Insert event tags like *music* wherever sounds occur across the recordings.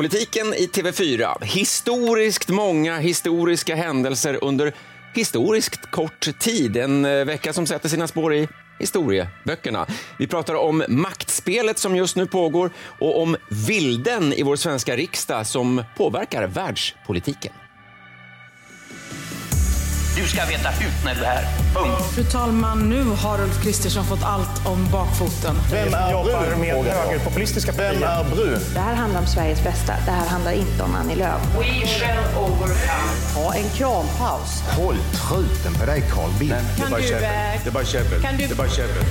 Politiken i TV4. Historiskt många historiska händelser under historiskt kort tid. En eh, vecka som sätter sina spår i historieböckerna. Vi pratar om maktspelet som just nu pågår och om vilden i vår svenska riksdag som påverkar världspolitiken. Du ska veta hut när du är här. Punkt. Fru talman, nu har Ulf Kristersson fått allt om bakfoten. Vem är jobbar Bru? med högerpopulistiska Vem är Bru? Det här handlar om Sveriges bästa. Det här handlar inte om Annie Lööf. We shall overcome. Ha en krampaus. Håll truten på dig Carl Bildt. Kan du, eh, Det är bara käbbel. Det är bara käbbel.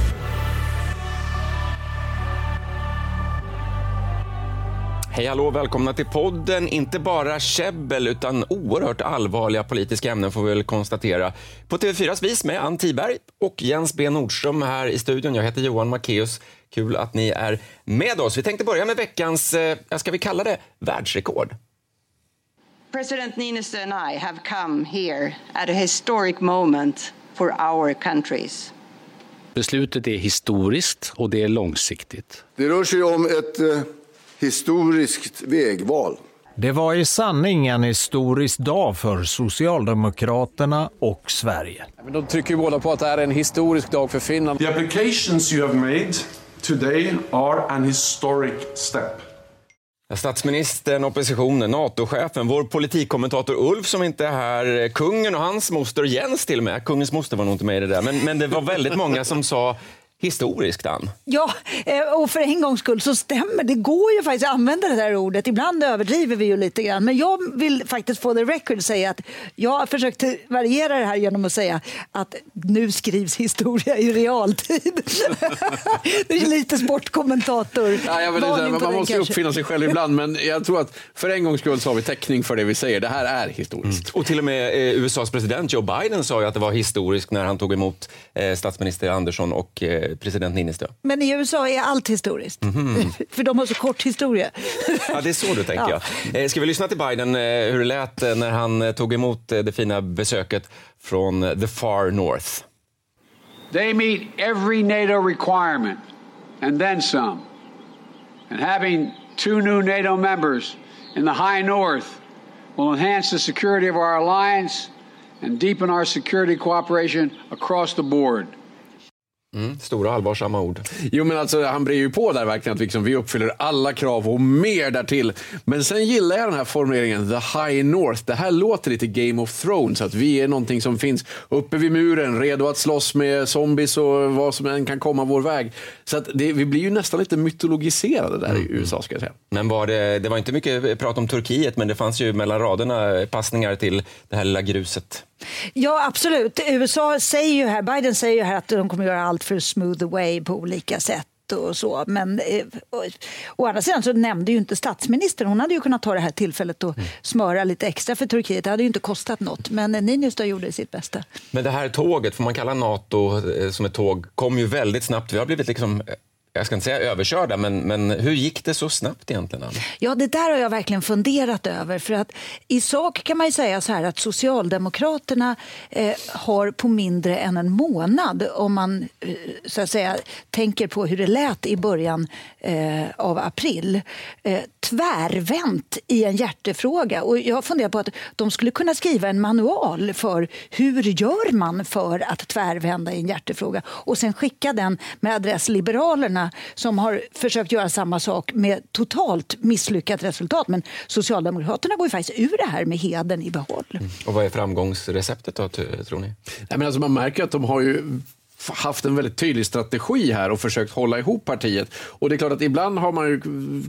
Hej hallå, välkomna till podden. Inte bara käbbel utan oerhört allvarliga politiska ämnen får vi väl konstatera. På TV4s vis med Ann Tiberg och Jens B Nordström här i studion. Jag heter Johan Macéus. Kul att ni är med oss. Vi tänkte börja med veckans, eh, ska vi kalla det, världsrekord. President Niinistö and I have come here at a historic moment for our countries. Beslutet är historiskt och det är långsiktigt. Det rör sig om ett eh, historiskt vägval. Det var i sanning en historisk dag för Socialdemokraterna och Sverige. Men de trycker ju båda på att det här är en historisk dag för Finland. The applications you have made today are an historic step. Statsministern, oppositionen, NATO-chefen, vår politikkommentator Ulf som inte är här, kungen och hans moster Jens till och med. Kungens moster var nog inte med i det där, men, men det var väldigt många som sa historiskt, Ann. Ja, eh, och för en gångs skull så stämmer det. går ju faktiskt att använda det här ordet. Ibland överdriver vi ju lite grann. Men jag vill faktiskt få the record säga att jag har försökt variera det här genom att säga att nu skrivs historia i realtid. *laughs* det är lite sportkommentator. Ja, jag vet inte, man måste ju kanske. uppfinna sig själv ibland, men jag tror att för en gångs skull så har vi täckning för det vi säger. Det här är historiskt. Och till och med eh, USAs president Joe Biden sa ju att det var historiskt när han tog emot eh, statsminister Andersson och eh, president Niinistö. Men i USA är allt historiskt. *laughs* för de har så kort historia. *laughs* Ja, det är så du tänker. Ja. Ja. Eh, Ska vi lyssna till Biden, eh, hur det lät eh, när han tog emot det fina besöket från the far north? They meet every NATO requirement and then some. And having two new NATO members in the high north will enhance the security of our alliance and deepen our security cooperation across the board. Mm, stora allvarsamma ord. Jo, men alltså, han brer ju på där verkligen att liksom, vi uppfyller alla krav och mer därtill. Men sen gillar jag den här formuleringen, the high north. Det här låter lite Game of Thrones, att vi är någonting som finns uppe vid muren, redo att slåss med zombies och vad som än kan komma vår väg. Så att det, vi blir ju nästan lite mytologiserade där i USA, ska jag säga. Men var det, det var inte mycket prat om Turkiet, men det fanns ju mellan raderna passningar till det här lilla gruset. Ja, absolut. USA säger ju här, Biden säger ju här att de kommer göra allt för att smooth the way på olika sätt. Och så. Men eh, å, å andra sidan så nämnde ju inte statsministern, hon hade ju kunnat ta det här tillfället och smöra lite extra för Turkiet. Det hade ju inte kostat något. Men Niinistö gjorde sitt bästa. Men det här tåget, får man kalla NATO eh, som ett tåg, kom ju väldigt snabbt. Vi har blivit liksom, eh, jag ska inte säga överkörda, men, men hur gick det så snabbt egentligen? Anna? Ja, det där har jag verkligen funderat över. För att I sak kan man ju säga så här att Socialdemokraterna eh, har på mindre än en månad, om man eh, så att säga, tänker på hur det lät i början eh, av april, eh, tvärvänt i en hjärtefråga. Och jag funderar på att de skulle kunna skriva en manual för hur gör man för att tvärvända i en hjärtefråga och sen skicka den med adress Liberalerna som har försökt göra samma sak med totalt misslyckat resultat. Men Socialdemokraterna går ju faktiskt ur det här med heden i behåll. Och vad är framgångsreceptet då, tror ni? Nej, men alltså man märker att de har ju haft en väldigt tydlig strategi här och försökt hålla ihop partiet. Och det är klart att ibland har man ju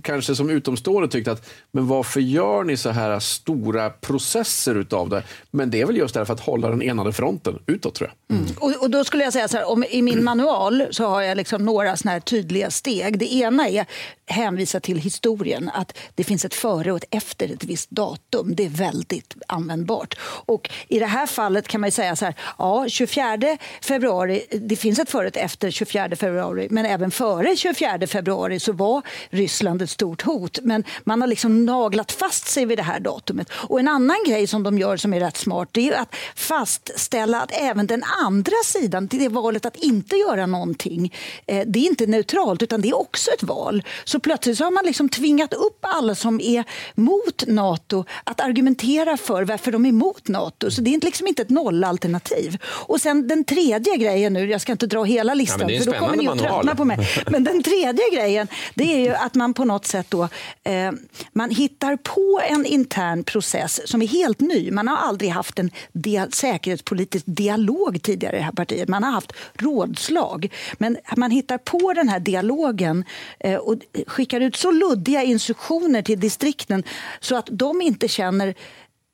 kanske som utomstående tyckt att men varför gör ni så här stora processer utav det? Men det är väl just därför att hålla den enade fronten utåt tror jag. Och, och då skulle jag säga så här, om, i min manual så har jag liksom några såna här tydliga steg. Det ena är hänvisa till historien, att det finns ett före och ett efter ett visst datum. Det är väldigt användbart. Och i det här fallet kan man ju säga så här, ja, 24 februari det finns ett förut efter 24 februari, men även före 24 februari så var Ryssland ett stort hot. Men man har liksom naglat fast sig vid det här datumet. Och en annan grej som de gör som är rätt smart, det är att fastställa att även den andra sidan, det valet att inte göra någonting, eh, det är inte neutralt utan det är också ett val. Så plötsligt så har man liksom tvingat upp alla som är mot Nato att argumentera för varför de är emot Nato. Så det är liksom inte ett nollalternativ. Och sen den tredje grejen nu, jag ska inte dra hela listan Ja, för då kommer ni att tröttna på mig. *laughs* Men den tredje grejen, det är ju att man på något sätt då, eh, man hittar på en intern process som är helt ny. Man har aldrig haft en dia säkerhetspolitisk dialog tidigare i det här partiet. Man har haft rådslag. Men man hittar på den här dialogen eh, och skickar ut så luddiga instruktioner till distrikten så att de inte känner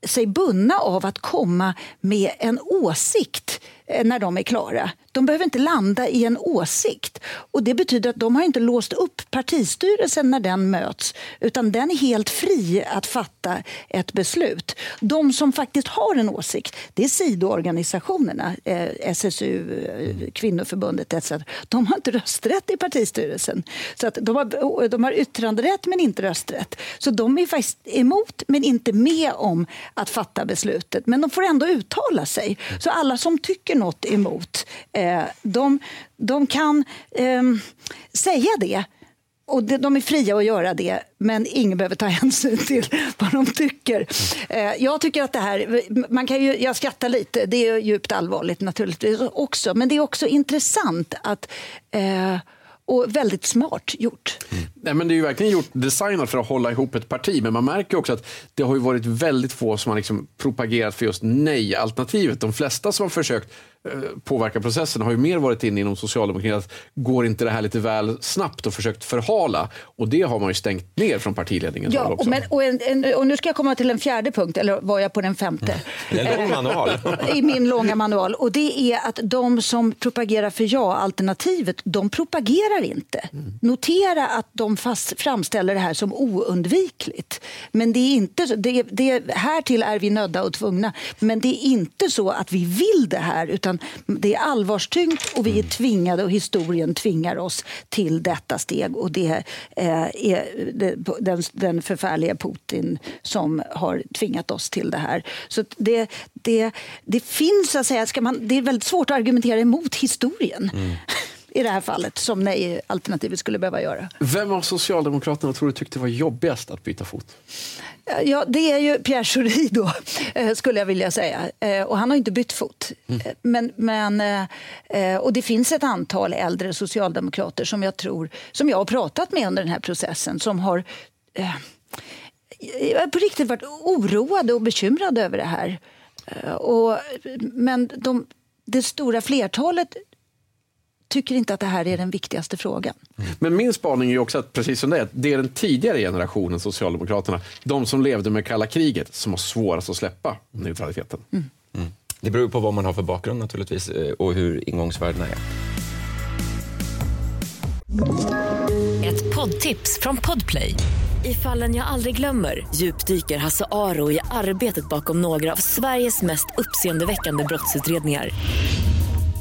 sig bundna av att komma med en åsikt Eh, när de är klara. De behöver inte landa i en åsikt. Och Det betyder att de har inte låst upp partistyrelsen när den möts utan den är helt fri att fatta ett beslut. De som faktiskt har en åsikt det är sidoorganisationerna, eh, SSU, eh, kvinnoförbundet etc. De har inte rösträtt i partistyrelsen. Så att de, har, de har yttranderätt men inte rösträtt. Så de är faktiskt emot men inte med om att fatta beslutet. Men de får ändå uttala sig. Så alla som tycker något emot, eh, de, de kan eh, säga det. Och de- är fria att göra det, men ingen behöver ta *laughs* hänsyn till vad de tycker. Eh, jag tycker att det här, man kan ju, jag skrattar lite, det är djupt allvarligt naturligtvis också, men det är också intressant att, eh, och väldigt smart gjort. Mm. Nej, men det är ju verkligen gjort, designat för att hålla ihop ett parti, men man märker också att det har ju varit väldigt få som har liksom propagerat för just nej-alternativet. De flesta som har försökt eh, påverka processen har ju mer varit inne inom socialdemokratin att går inte det här lite väl snabbt och försökt förhala? Och det har man ju stängt ner från partiledningens Ja, också. och, men, och, en, en, och nu ska jag komma till en fjärde punkt, eller var jag på den femte? *laughs* Det är en lång manual. *laughs* I min långa manual. Och det är att de som propagerar för ja-alternativet, de propagerar inte. Notera att de fast, framställer det här som oundvikligt. Men det är inte så, det, det, här till är vi nödda och tvungna. Men det är inte så att vi vill det här, utan det är allvarstyngt och vi är tvingade och historien tvingar oss till detta steg. Och det eh, är den, den förfärliga Putin som har tvingat oss till det här. Så det, det, det finns, så att säga, ska man, det är väldigt svårt att argumentera emot historien. *laughs* I det här fallet, som nej-alternativet skulle behöva göra. Vem av Socialdemokraterna tror du tyckte det var jobbigast att byta fot? Ja, det är ju Pierre Schori då, eh, skulle jag vilja säga. Eh, Och han har inte bytt fot. Eh, Men, men, eh, och det finns ett antal äldre socialdemokrater som jag tror, som jag har pratat med under den här processen, som har eh, jag har på riktigt varit oroade och bekymrade över det här. Eh, Och, men de, det stora flertalet tycker inte att det här är den viktigaste frågan. Men min spaning är också att, precis som det, är, det är den tidigare generationen Socialdemokraterna, de som levde med kalla kriget, som har svårast att släppa neutraliteten. Det beror på vad man har för bakgrund naturligtvis eh, och hur ingångsvärdena är. Ett poddtips från Podplay. I fallen jag aldrig glömmer djupdyker Hasse Aro i arbetet bakom några av Sveriges mest uppseendeväckande brottsutredningar.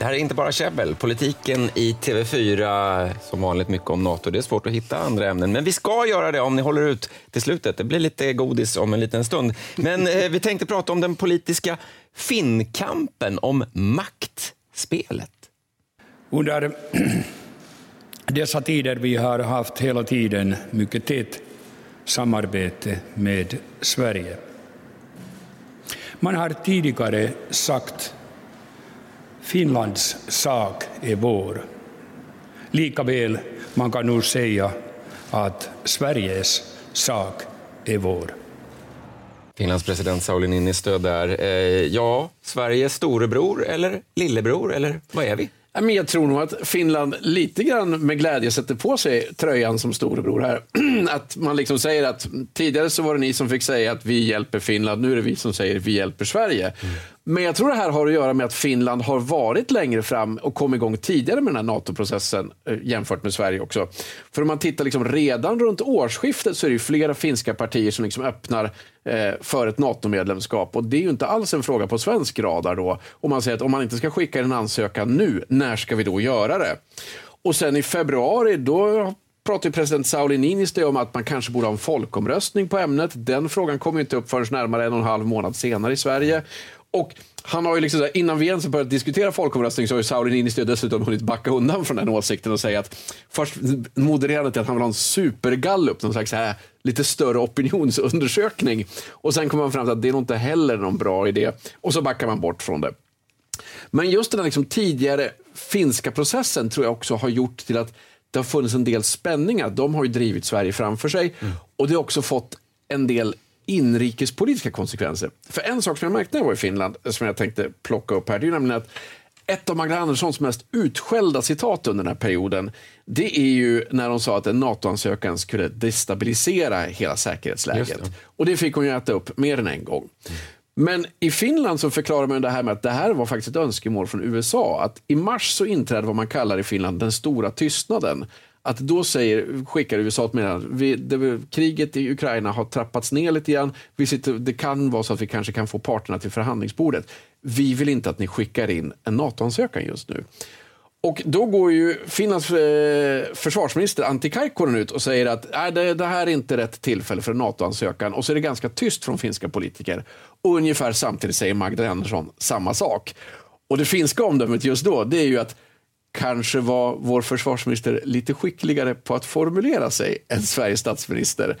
Det här är inte bara käbbel. Politiken i TV4, som vanligt mycket om Nato. Det är svårt att hitta andra ämnen, men vi ska göra det om ni håller ut till slutet. Det blir lite godis om en liten stund. Men eh, vi tänkte prata om den politiska finnkampen, om maktspelet. Under *clears throat* dessa tider vi har haft hela tiden mycket tätt samarbete med Sverige. Man har tidigare sagt Finlands sak är vår. Likaväl man kan nog säga att Sveriges sak är vår. Finlands president Sauli Niinistö där. Eh, ja, Sveriges storebror eller lillebror, eller vad är vi? Men jag tror nog att Finland lite grann med glädje sätter på sig tröjan som storebror här. *clears throat* Att man liksom säger att tidigare så var det ni som fick säga att vi hjälper Finland, nu är det vi som säger att vi hjälper Sverige. Mm. Men jag tror det här har att göra med att Finland har varit längre fram och kom igång tidigare med den här NATO-processen eh, jämfört med Sverige också. För om man tittar liksom redan runt årsskiftet så är det flera finska partier som liksom öppnar eh, för ett NATO-medlemskap. Och det är ju inte alls en fråga på svensk radar då. Om man säger att om man inte ska skicka en ansökan nu, när ska vi då göra det? Och sen i februari, då pratar president Sauli Niinistö om att man kanske borde ha en folkomröstning på ämnet. Den frågan kommer inte upp förrän närmare en och en halv månad senare i Sverige. Och han har ju liksom, innan vi ens börjat diskutera folkomröstning så har ju Sauli Niinistö dessutom hunnit backa undan från den åsikten och säga att först modererade till att han vill ha en supergallup, någon slags här, lite större opinionsundersökning. Och sen kommer man fram till att det är nog inte heller någon bra idé. Och så backar man bort från det. Men just den här liksom tidigare finska processen tror jag också har gjort till att det har funnits en del spänningar. De har ju drivit Sverige framför sig mm. och det har också fått en del inrikespolitiska konsekvenser. För en sak som jag märkte när jag var i Finland, som jag tänkte plocka upp här, det är nämligen att ett av Magdalena Anderssons mest utskällda citat under den här perioden, det är ju när hon sa att en NATO-ansökan skulle destabilisera hela säkerhetsläget. Det. Och det fick hon ju äta upp mer än en gång. Mm. Men i Finland så förklarar man det här med att det här var faktiskt ett önskemål från USA. Att i mars så inträdde vad man kallar i Finland den stora tystnaden att då säger, skickar USA ett meddelande, kriget i Ukraina har trappats ner lite grann, vi sitter, det kan vara så att vi kanske kan få parterna till förhandlingsbordet. Vi vill inte att ni skickar in en NATO-ansökan just nu. Och då går ju Finlands eh, försvarsminister Antti Kaikkonen ut och säger att äh, det, det, här är inte rätt tillfälle för en NATO-ansökan. Och så är det ganska tyst från finska politiker. Och ungefär samtidigt säger Magdalena Andersson samma sak. Och det finska omdömet just då, det är ju att kanske var vår försvarsminister lite skickligare på att formulera sig än Sveriges statsminister.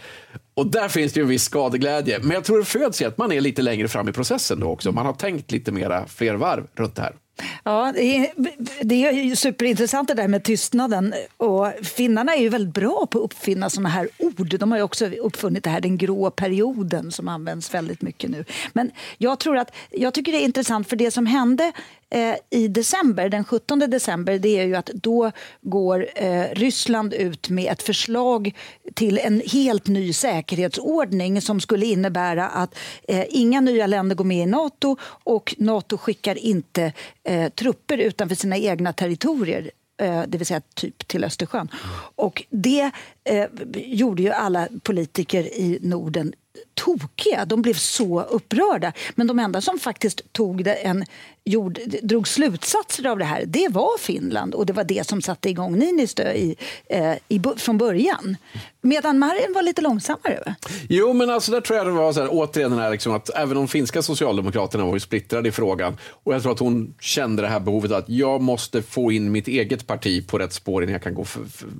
Och där finns det ju en viss skadeglädje. Men jag tror det föds i att man är lite längre fram i processen då också. Man har tänkt lite mera fler varv runt det här. Ja, det är, ju superintressant det där med tystnaden. Och finnarna är ju väldigt bra på att uppfinna såna här ord. De har ju också uppfunnit det här den grå perioden som används väldigt mycket nu. Men jag tror att, jag tycker det är intressant för det som hände eh, i december, den 17 december, det är ju att då går eh, Ryssland ut med ett förslag till en helt ny säkerhetsordning som skulle innebära att eh, inga nya länder går med i Nato och Nato skickar inte eh, trupper utanför sina egna territorier eh, det vill säga typ till Östersjön. Och det eh, gjorde ju alla politiker i Norden tokiga. De blev så upprörda. Men de enda som faktiskt tog det en, gjorde, drog slutsatser av det här det var Finland. Och det var det som satte igång Niinistö i, eh, i, från början. Medan Marin var lite långsammare. Jo, men alltså där tror jag det var så här, återigen den här liksom att även de finska socialdemokraterna var ju splittrade i frågan. Och jag tror att hon kände det här behovet att jag måste få in mitt eget parti på rätt spår innan jag kan gå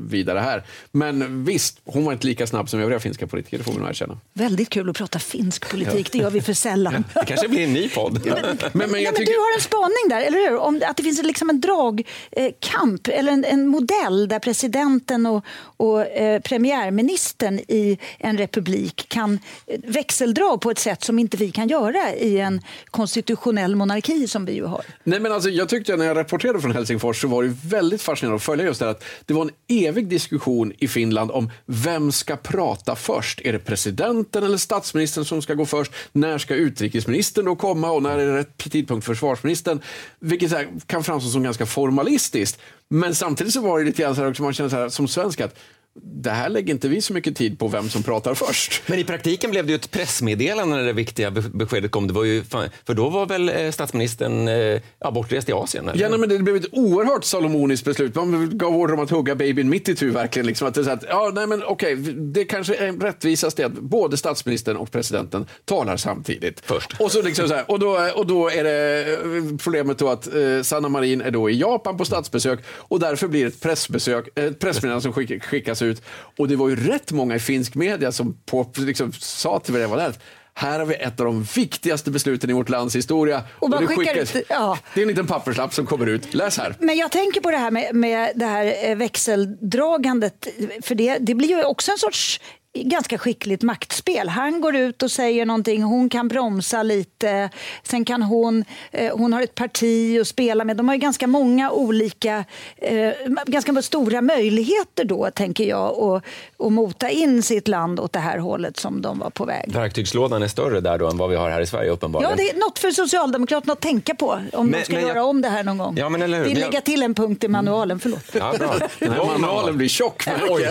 vidare här. Men visst, hon var inte lika snabb som övriga finska politiker, det får vi nog erkänna. Väldigt kul att prata finsk politik, det gör vi för sällan. *laughs* Det kanske blir en ny podd. *laughs* men, men, men, men tycker... Har en spaning där, eller hur? Om att det finns liksom en dragkamp, eh, eller en, en, modell där presidenten och, och eh, premiärministern i en republik kan eh, växeldra på ett sätt som inte vi kan göra i en konstitutionell monarki som vi ju har. Nej, men alltså, jag tyckte när jag rapporterade från Helsingfors så var det väldigt fascinerande att följa just det att det var en evig diskussion i Finland om vem ska prata först? Är det presidenten eller statsministern som ska gå först? När ska utrikesministern då komma och när är det rätt tidpunkt för försvarsministern? Vilket kan framstå som ganska formalistiskt. Men samtidigt så var det lite grann så här också, man känner så här, som svensk att det här lägger inte vi så mycket tid på vem som pratar först. Men i praktiken blev det ju ett pressmeddelande när det viktiga beskedet kom. Det var ju, för då var väl eh, statsministern eh, ja, bortrest i Asien? Eller? Ja, men det blev ett oerhört salomoniskt beslut. Man gav order om att hugga babyn mitt i tur verkligen. Liksom att det, så att, ja, nej, men, okej, det kanske är rättvisast att både statsministern och presidenten talar samtidigt. Först. Och, så liksom så här, och, då, och då är det eh, problemet då att eh, Sanna Marin är då i Japan på statsbesök och därför blir ett pressbesök, ett pressmeddelande som skickas ut. Och det var ju rätt många i finsk media som på, liksom, sa till mig det var där, här har vi ett av de viktigaste besluten i vårt lands historia. Och, och det, skickar ut, ja. det är en liten papperslapp som kommer ut. Läs här. Men jag tänker på det här med, med det här eh, växeldragandet. För det, det blir ju också en sorts ganska skickligt maktspel. Han går ut och säger någonting, hon kan bromsa lite. Sen kan hon, eh, hon har ett parti att spela med. De har ju ganska många olika, eh, ganska stora möjligheter då, tänker jag, att, att mota in sitt land åt det här hållet som de var på väg. Verktygslådan är större där då än vad vi har här i Sverige uppenbarligen. Ja, det är något för Socialdemokraterna att tänka på om Men- de ska men jag- göra om det här någon gång. Ja, men eller hur? Vill Men jag- lägga till en punkt i manualen, förlåt. Ja, bra. Den här manualen blir tjock. Oj.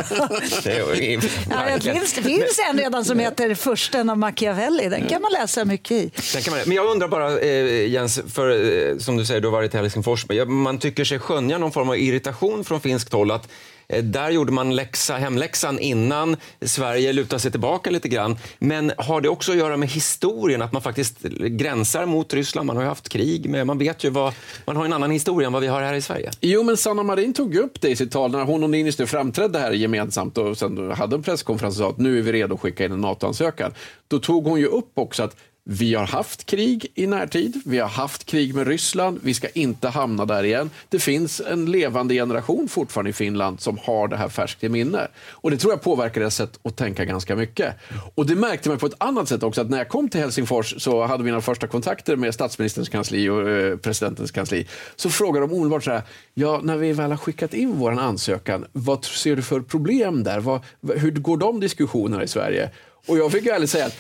Det är- finns, det finns en redan som heter Försten av Machiavelli. Den kan man läsa mycket i. Den kan man, men jag undrar bara, eh, Jens, för, eh, som du säger, du har varit i Helsingfors. Man tycker sig skönja någon form av irritation från finskt håll. Att, Eh, där gjorde man läxa, hemläxan innan Sverige lutade sig tillbaka lite grann. Men har det också att göra med historien, att man faktiskt gränsar mot Ryssland? Man har ju haft krig med, man vet ju vad, man har en annan historia än vad vi har här i Sverige. Jo, men Sanna Marin tog upp det i sitt tal när hon och Niinistö framträdde här gemensamt och sen hade en presskonferens och sa att nu är vi redo att skicka in en NATO-ansökan. Då tog hon ju upp också att vi har haft krig i närtid, vi har haft krig med Ryssland, vi ska inte hamna där igen. Det finns en levande generation fortfarande i Finland som har det här färskt i minne. Och det tror jag påverkar deras sätt att tänka ganska mycket. Och det märkte man på ett annat sätt också, att när jag kom till Helsingfors så hade mina första kontakter med statsministerns kansli och eh, presidentens kansli. Så frågade de omedelbart så här, ja, när vi väl har skickat in vår ansökan, vad ser du för problem där? Vad, hur går de diskussionerna i Sverige? Och jag fick ärligt säga att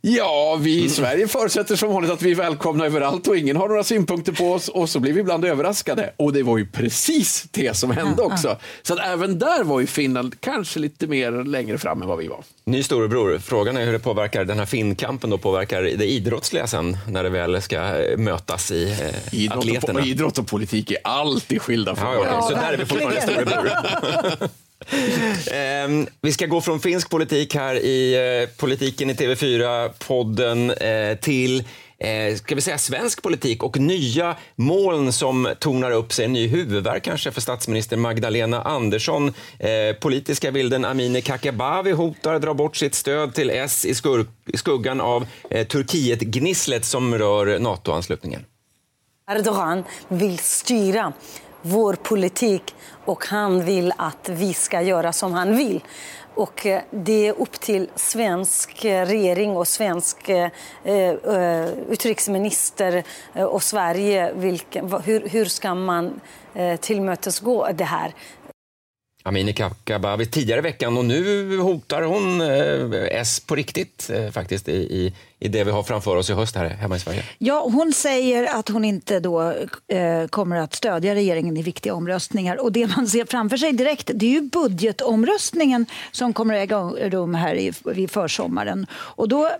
Ja, vi i Sverige förutsätter som vanligt att vi är välkomna överallt och ingen har några synpunkter på oss och så blir vi ibland överraskade. Och det var ju precis det som hände också. Så att även där var ju Finland kanske lite mer längre fram än vad vi var. Ny storebror, frågan är hur det påverkar den här finnkampen då påverkar det idrottsliga sen när det väl ska eh, mötas i eh, Idrott atleterna. och, idrott och politik är alltid skilda frågor. ja, så där är vi fortfarande storebror. *laughs* *laughs* eh, vi ska gå från finsk politik här i eh, politiken i TV4-podden eh, till eh, ska vi säga svensk politik och nya moln som tornar upp sig. En ny huvudvärk kanske för statsminister Magdalena Andersson. Eh, politiska bilden Amineh Kakabaveh hotar dra bort sitt stöd till S i, skur- i skuggan av eh, Turkiet-gnisslet som rör NATO-anslutningen. Erdogan vill styra vår politik och han vill att vi ska göra som han vill. Och eh, det är upp till svensk eh, regering och svensk eh, eh utrikesminister och Sverige vilken, hur, hur ska man eh, tillmötesgå det här. Amineh Kakabaveh tidigare i veckan och nu hotar hon eh, S på riktigt eh, faktiskt i, i, i det vi har framför oss i höst här hemma i Sverige. Ja, hon säger att hon inte då eh, kommer att stödja regeringen i viktiga omröstningar. Och det man ser framför sig direkt det är ju budgetomröstningen som kommer att äga rum här i, vid försommaren. Och då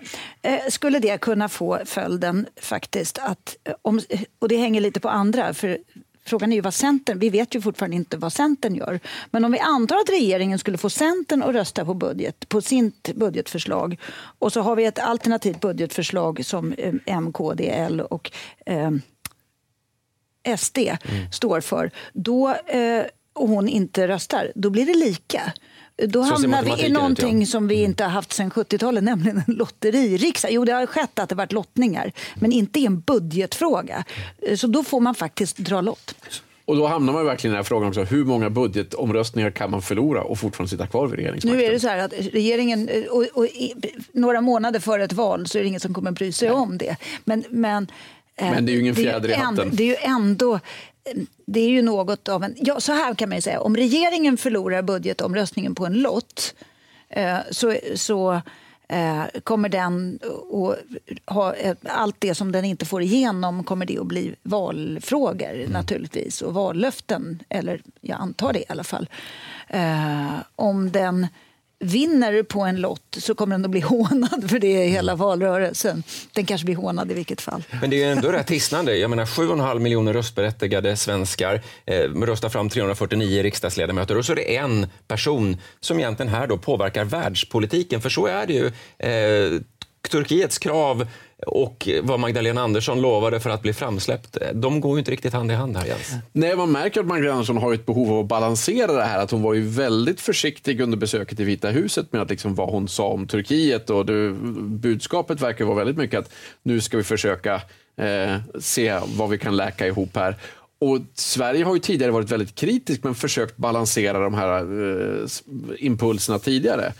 eh, skulle det kunna få följden faktiskt att, eh, om, och det hänger lite på andra, för Frågan är ju vad Centern, vi vet ju fortfarande inte vad Centern gör. Men om vi antar att regeringen skulle få Centern att rösta på, budget, på sitt budgetförslag och så har vi ett alternativt budgetförslag som eh, M, KD, L och eh, SD står för, då, eh, och hon inte röstar, då blir det lika. Då hamnar vi i någonting ja. som vi inte har haft sedan 70-talet, nämligen en lotteririksdag. Jo, det har skett att det varit lottningar, men inte i en budgetfråga. Eh, Så då får man faktiskt dra lott. Och då hamnar man verkligen i den här frågan också, hur många budgetomröstningar kan man förlora och fortfarande sitta kvar vid regeringsmakten? Nu är det så här att regeringen, eh, och, och, i, några månader före ett val så är det ingen som kommer bry sig om det. Men, men, eh, Men det är ju ingen fjäder i hatten. Det är ju ändå det är ju något av en... Ja, så här kan man ju säga. Om regeringen förlorar budgetomröstningen på en lott eh, så, så eh, kommer den att ha eh, allt det som den inte får igenom kommer det att bli valfrågor naturligtvis och vallöften, eller jag antar det i alla fall. Eh, om den vinner på en lott så kommer den att bli *laughs* hånad för det i hela valrörelsen. Den kanske blir hånad i vilket fall. Men det är ju ändå rätt hisnande. Jag menar 7,5 miljoner röstberättigade svenskar eh, röstar fram 349 riksdagsledamöter och så är det en person som egentligen här då påverkar världspolitiken. För så är det ju. Eh, Turkiets krav och vad Magdalena Andersson lovade för att bli framsläppt, eh, de går ju inte riktigt hand i hand här Jens. Nej, man märker att Magdalena Andersson har ett behov av att balansera det här. Att hon var ju väldigt försiktig under besöket i Vita huset med att liksom vad hon sa om Turkiet. Och det, budskapet verkar vara väldigt mycket att nu ska vi försöka eh, se vad vi kan läka ihop här. Och Sverige har ju tidigare varit väldigt kritisk men försökt balansera de här eh, impulserna tidigare.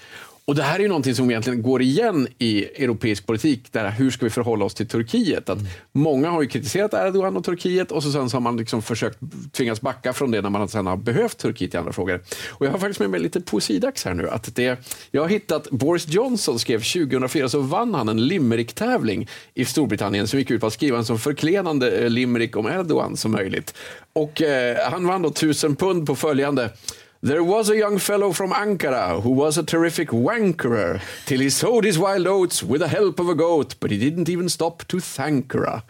Och Det här är ju någonting som egentligen går igen i europeisk politik. Där hur ska vi förhålla oss till Turkiet? Att Många har ju kritiserat Erdogan och Turkiet och så sen så har man liksom försökt tvingas backa från det när man sen har behövt Turkiet i andra frågor. Och Jag har faktiskt med mig lite poesidags här nu. Att det, jag har hittat Boris Johnson skrev 2004 så vann han en limerick-tävling i Storbritannien som gick ut på att skriva en så förklenande eh, limerick om Erdogan som möjligt. Och eh, Han vann då tusen pund på följande There was a young fellow from Ankara who was a terrific wankerer till he sowed his wild oats with the help of a goat but he didn't even stop to thankera.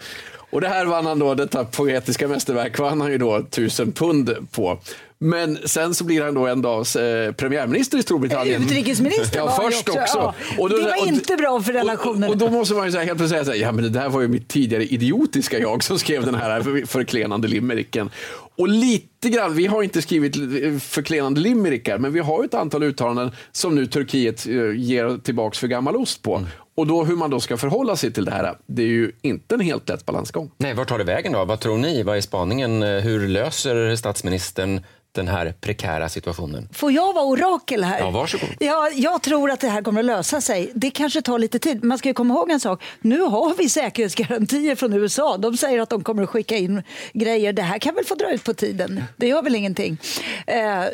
Och det här vann han då, detta poetiska mästerverk vann han ju då tusen pund på. Men sen så blir han då en dags eh, premiärminister i Storbritannien. Utrikesminister ja, var först också. också. Ja. Och då- det var och- inte bra för relationen. och, och då måste man ju här helt plötsligt säga så här, ja men det där var ju mitt tidigare idiotiska jag som skrev den här för- förklenande limericken. Och lite grann, vi har inte skrivit förklenande limerickar, men vi har ett antal uttalanden som nu Turkiet eh, ger tillbaks för gammal ost på. Och då hur man då ska förhålla sig till det här, det är ju inte en helt lätt balansgång. Nej, vart tar det vägen då? Vad tror ni? Vad är spaningen? Eh, Hur löser statsministern den här prekära situationen? Får jag vara orakel här? Ja, varsågod. Ja, jag tror att det här kommer att lösa sig. Det kanske tar lite tid. Man ska ju komma ihåg en sak. Nu har vi säkerhetsgarantier från USA. De säger att de kommer att skicka in grejer. Det här kan väl få dra ut på tiden. Det gör väl ingenting. Eh,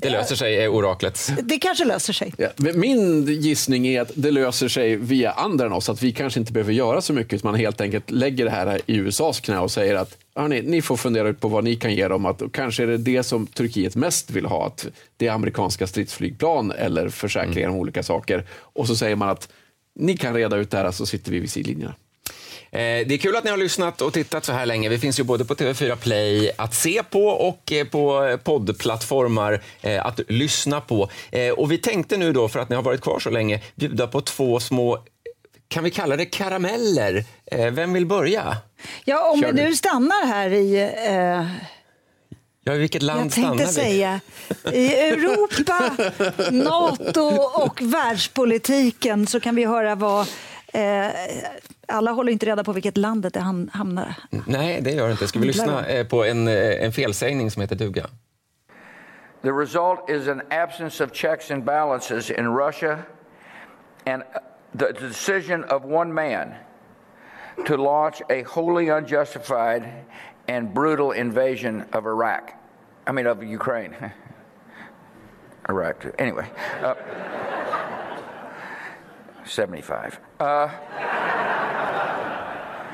Det löser sig, är oraklet. det kanske löser sig. Ja, min gissning är att det löser sig via andra än oss, att vi kanske inte behöver göra så mycket, utan man helt enkelt lägger det här i USAs knä och säger att hörni, ni får fundera ut på vad ni kan ge dem, att kanske är det det som Turkiet mest vill ha, att det är amerikanska stridsflygplan eller försäkringar om olika saker. Och så säger man att ni kan reda ut det här, så sitter vi vid sidlinjerna. Eh, Det är kul att ni har lyssnat och tittat så här länge. Vi finns ju både på TV4 Play att se på och eh, på poddplattformar eh, att lyssna på. Och vi tänkte nu då, för att ni har varit kvar så länge, bjuda på två små, kan vi kalla det karameller? Vem vill börja? Ja, om Kör vi du. nu stannar här i... Eh, Ja, i vilket land jag stannar tänkte vi? säga i Europa, *laughs* Nato och världspolitiken så kan vi höra vad... Eh, alla håller inte reda på vilket landet det ham- hamnar. Nej, det gör det inte. Ska vi lyssna eh, på en, eh, en felsägning som heter duga? The result is an absence of checks and balances in Russia and the decision of one man to launch a wholly unjustified and brutal invasion of Iraq. I mean, of Ukraine. *laughs* Iraq. Anyway. Uh, 75. Uh,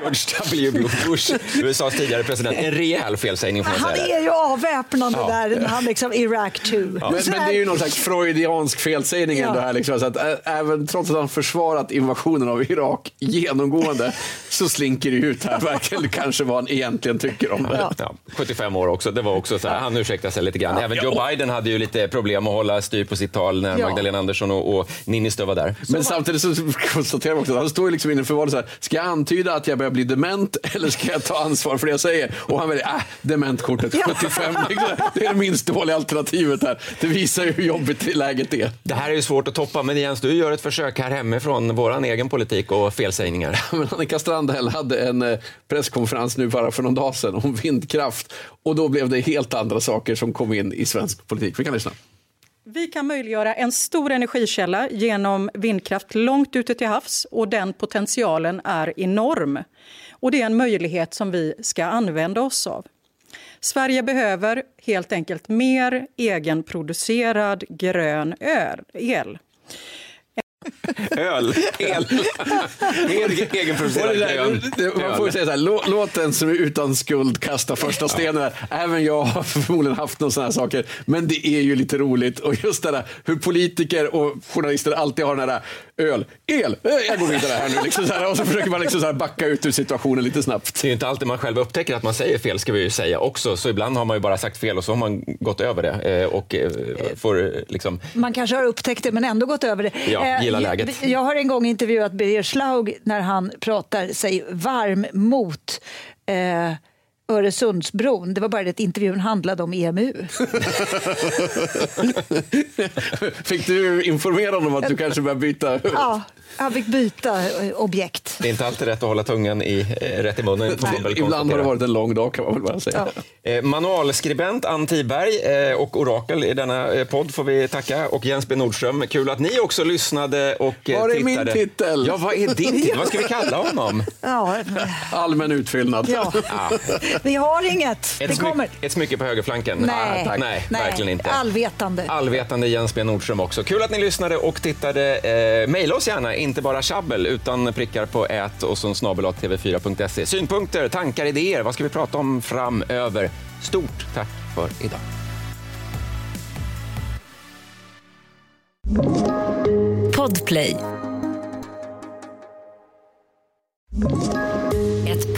George W. Bush, USAs tidigare president. En rejäl felsägning får man Han säga. är ju avväpnande Ja. där när han liksom Iraq 2. Men, men det är ju någon slags freudiansk felsägning Ja. ändå här. Liksom, så att, ä, även trots att han försvarat invasionen av Irak genomgående så slinker det ut här verkligen kanske vad han egentligen tycker om det. Ja, 75 år också. Det var också så här, han ursäktar sig lite grann. Även Joe Biden hade ju lite problem att hålla styr på sitt tal när Ja. Magdalena Andersson och, och Niinistö var där. Men samtidigt så konstaterar man också att han står ju liksom inför valet så här, ska jag antyda att jag börjar bli dement *laughs* eller ska jag ta ansvar för det jag säger? Och han väljer, äh, dementkortet 75. Liksom. Det är det minst dåliga alternativet här. Det visar ju hur jobbigt läget är. Det här är ju svårt att toppa, men Jens, du gör ett försök här hemifrån vår egen politik och felsägningar. *laughs* Men Annika Strandhäll hade en eh, presskonferens nu bara för någon dag sedan om vindkraft och då blev det helt andra saker som kom in i svensk politik. Vi kan lyssna. Vi kan möjliggöra en stor energikälla genom vindkraft långt ute till havs och den potentialen är enorm. Och det är en möjlighet som vi ska använda oss av. Sverige behöver helt enkelt mer egenproducerad grön el. Öl, el, Egen- egenproducerad det- Man får öl. säga så här, låt, låt den som är utan skuld kasta första stenen. Även jag har förmodligen haft några sådana här saker. Men det är ju lite roligt. Och just det där hur politiker och journalister alltid har den där öl, el, eh, jag går vidare här nu. Liksom så här, och så försöker man liksom så här backa ut ur situationen lite snabbt. Det är ju inte alltid man själv upptäcker att man säger fel, ska vi ju säga också. Så ibland har man ju bara sagt fel och så har man gått över det eh, och eh, får liksom... Man kanske har upptäckt det men ändå gått över det. Ja, gilla jag- läget. Jag har en gång intervjuat Birger Schlaug när han pratar sig varm mot eh, Öresundsbron. Det var bara det att intervjun handlade om EMU. *laughs* Fick du informera honom att du kanske börjar byta? *laughs* Ja, jag fick byta eh, objekt. Det är inte alltid rätt att hålla tungan i, eh, rätt i munnen. Ibland har det varit en lång dag kan man väl bara säga. Eh, Manualskribent Ann Tiberg och orakel i denna podd får vi tacka. Och Jens B Nordström, kul att ni också lyssnade och eh, Var är tittade. min titel? Ja, vad är din titel? Vad ska vi kalla honom? Ja, Allmän utfyllnad. Ja. *laughs* vi har inget. Ett, Det kommer. ett smycke på högerflanken? Nej, Ah, nej, verkligen inte. Allvetande. Allvetande Jens B Nordström också. Kul att ni lyssnade och tittade. Eh, Maila oss gärna, inte bara tjabbel utan prickar på ät och så snabel tv4.se. Synpunkter, tankar, idéer. Vad ska vi prata om framöver? Stort tack för idag. Podplay.